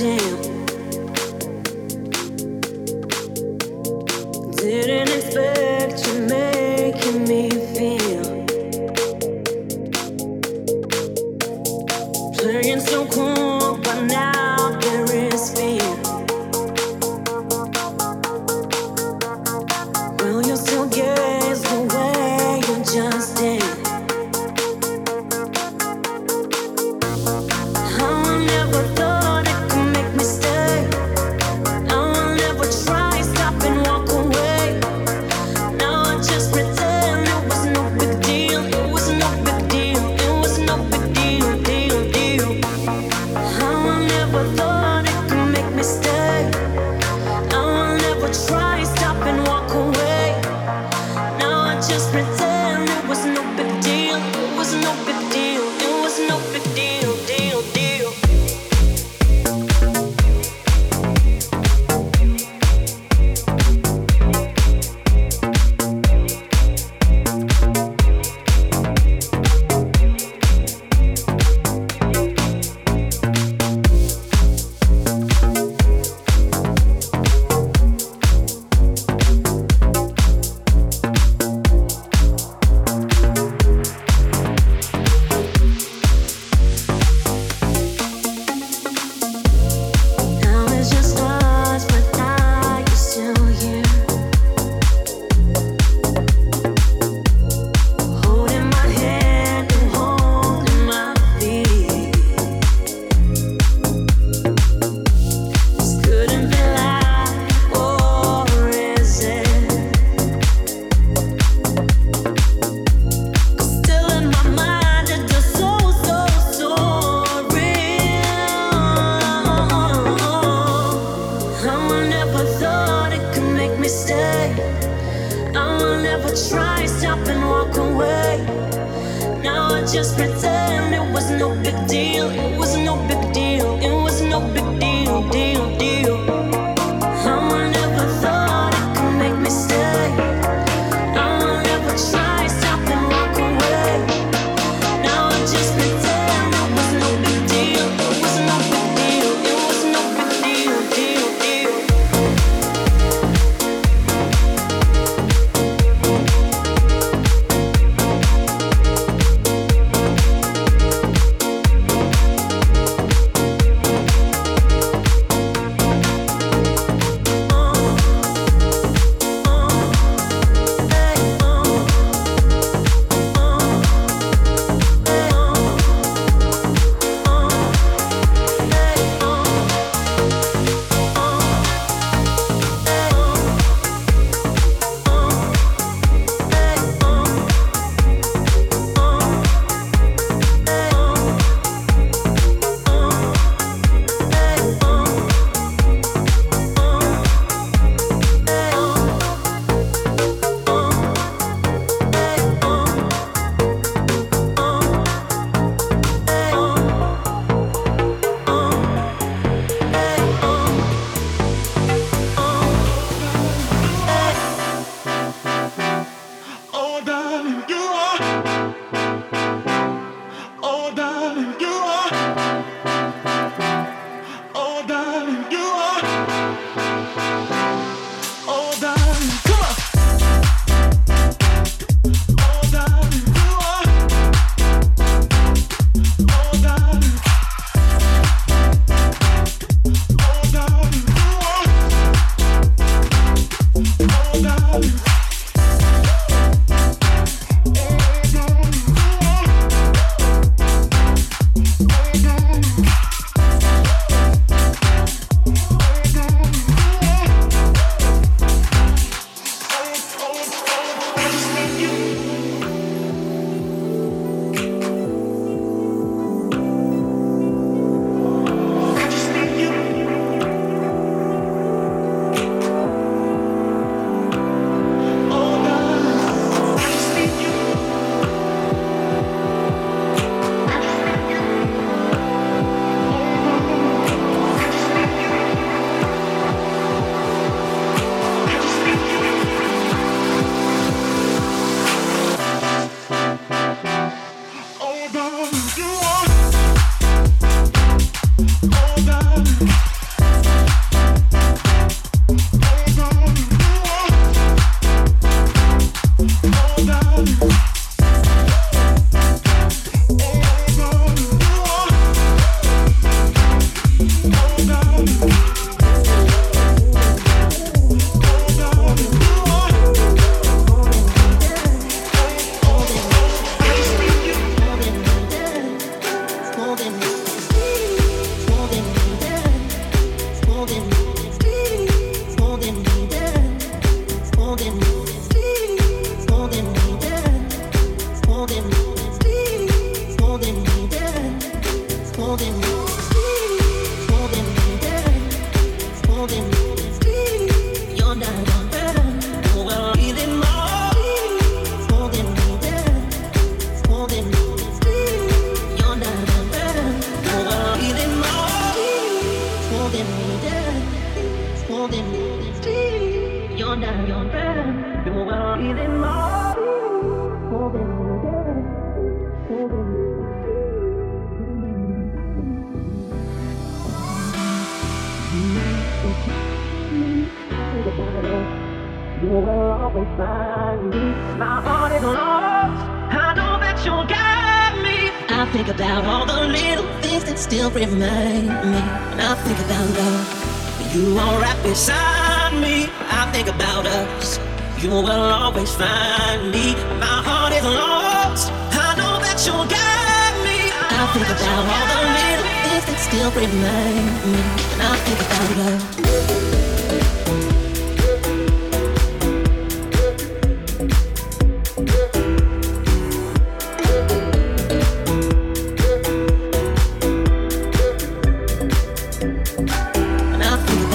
you want. up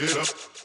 it up,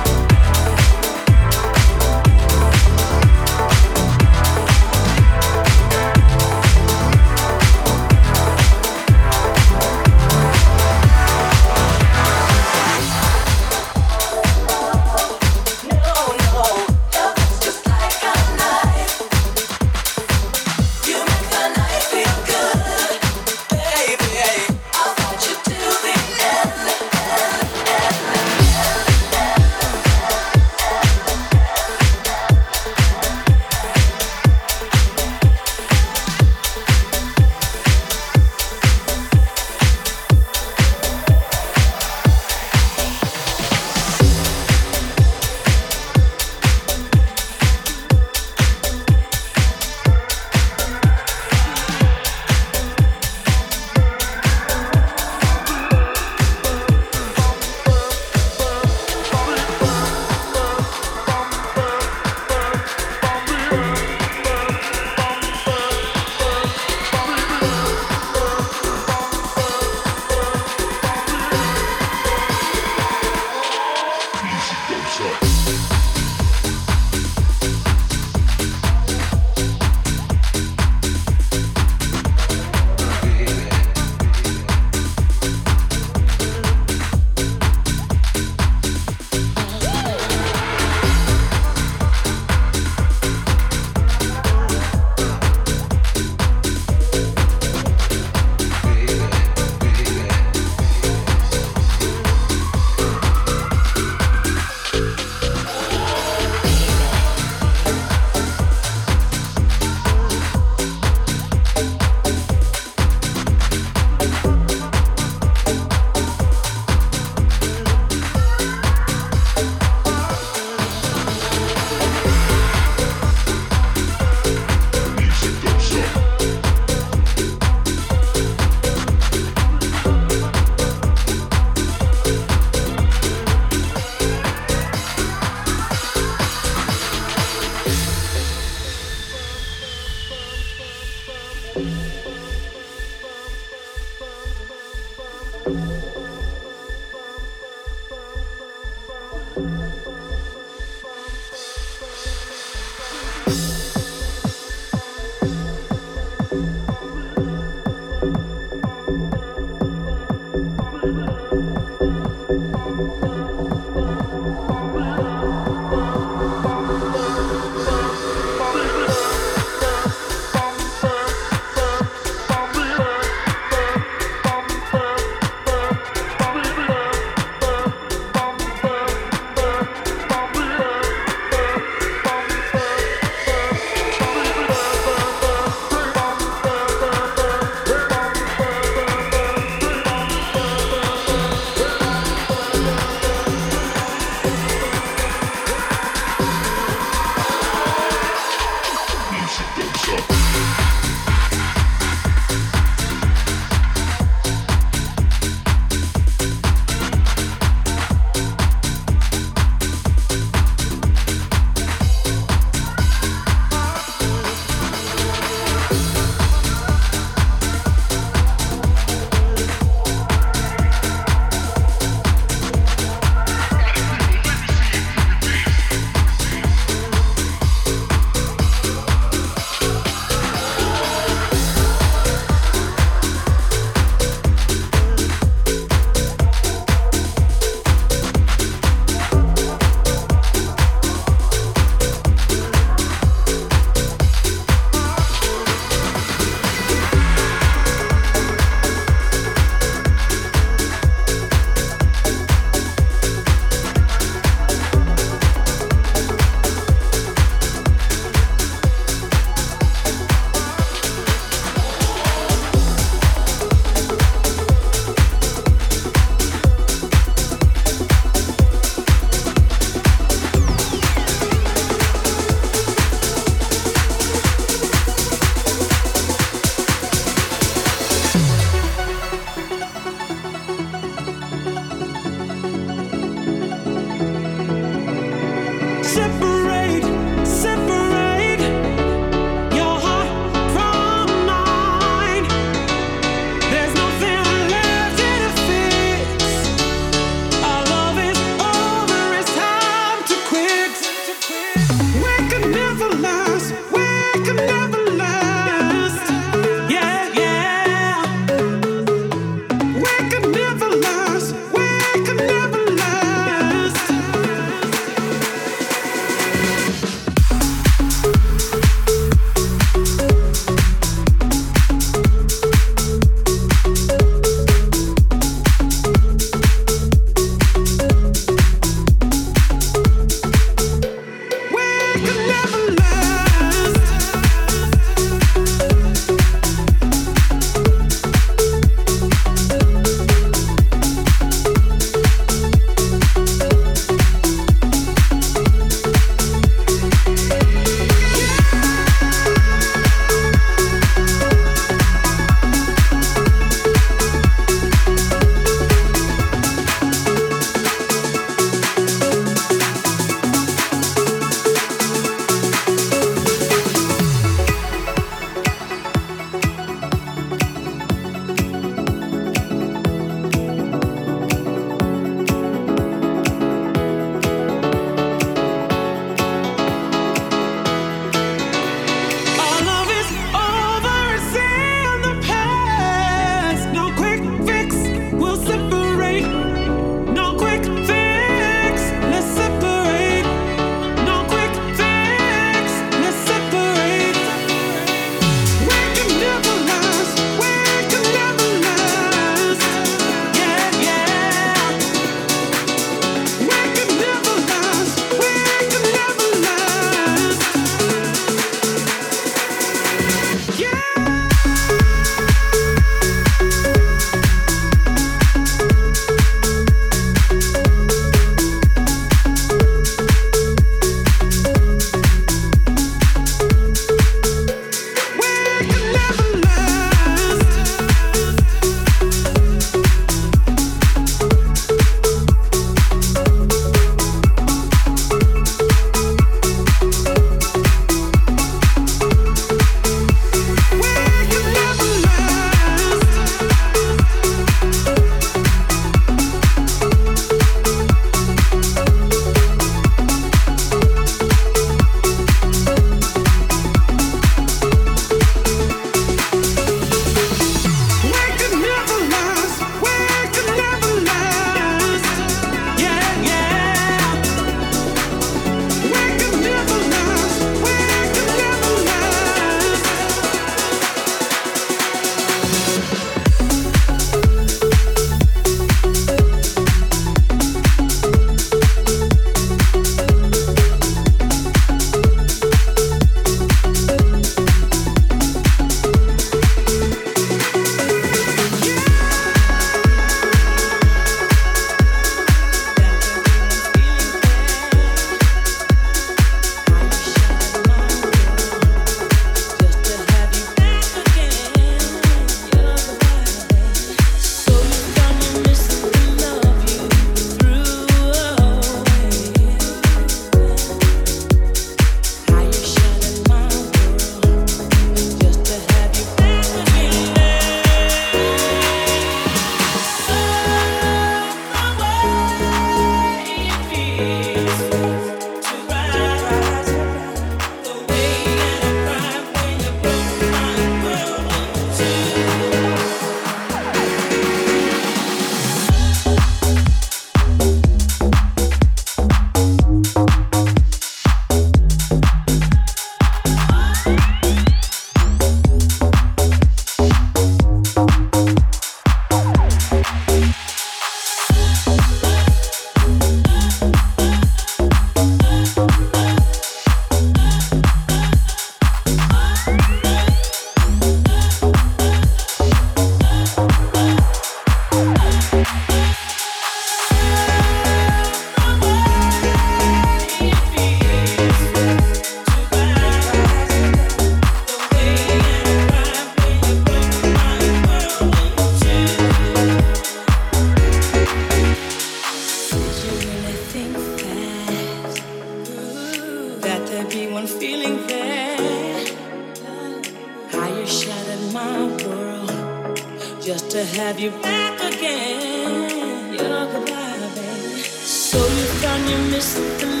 my world just to have you back again. You're goodbye, baby. So you found you missed the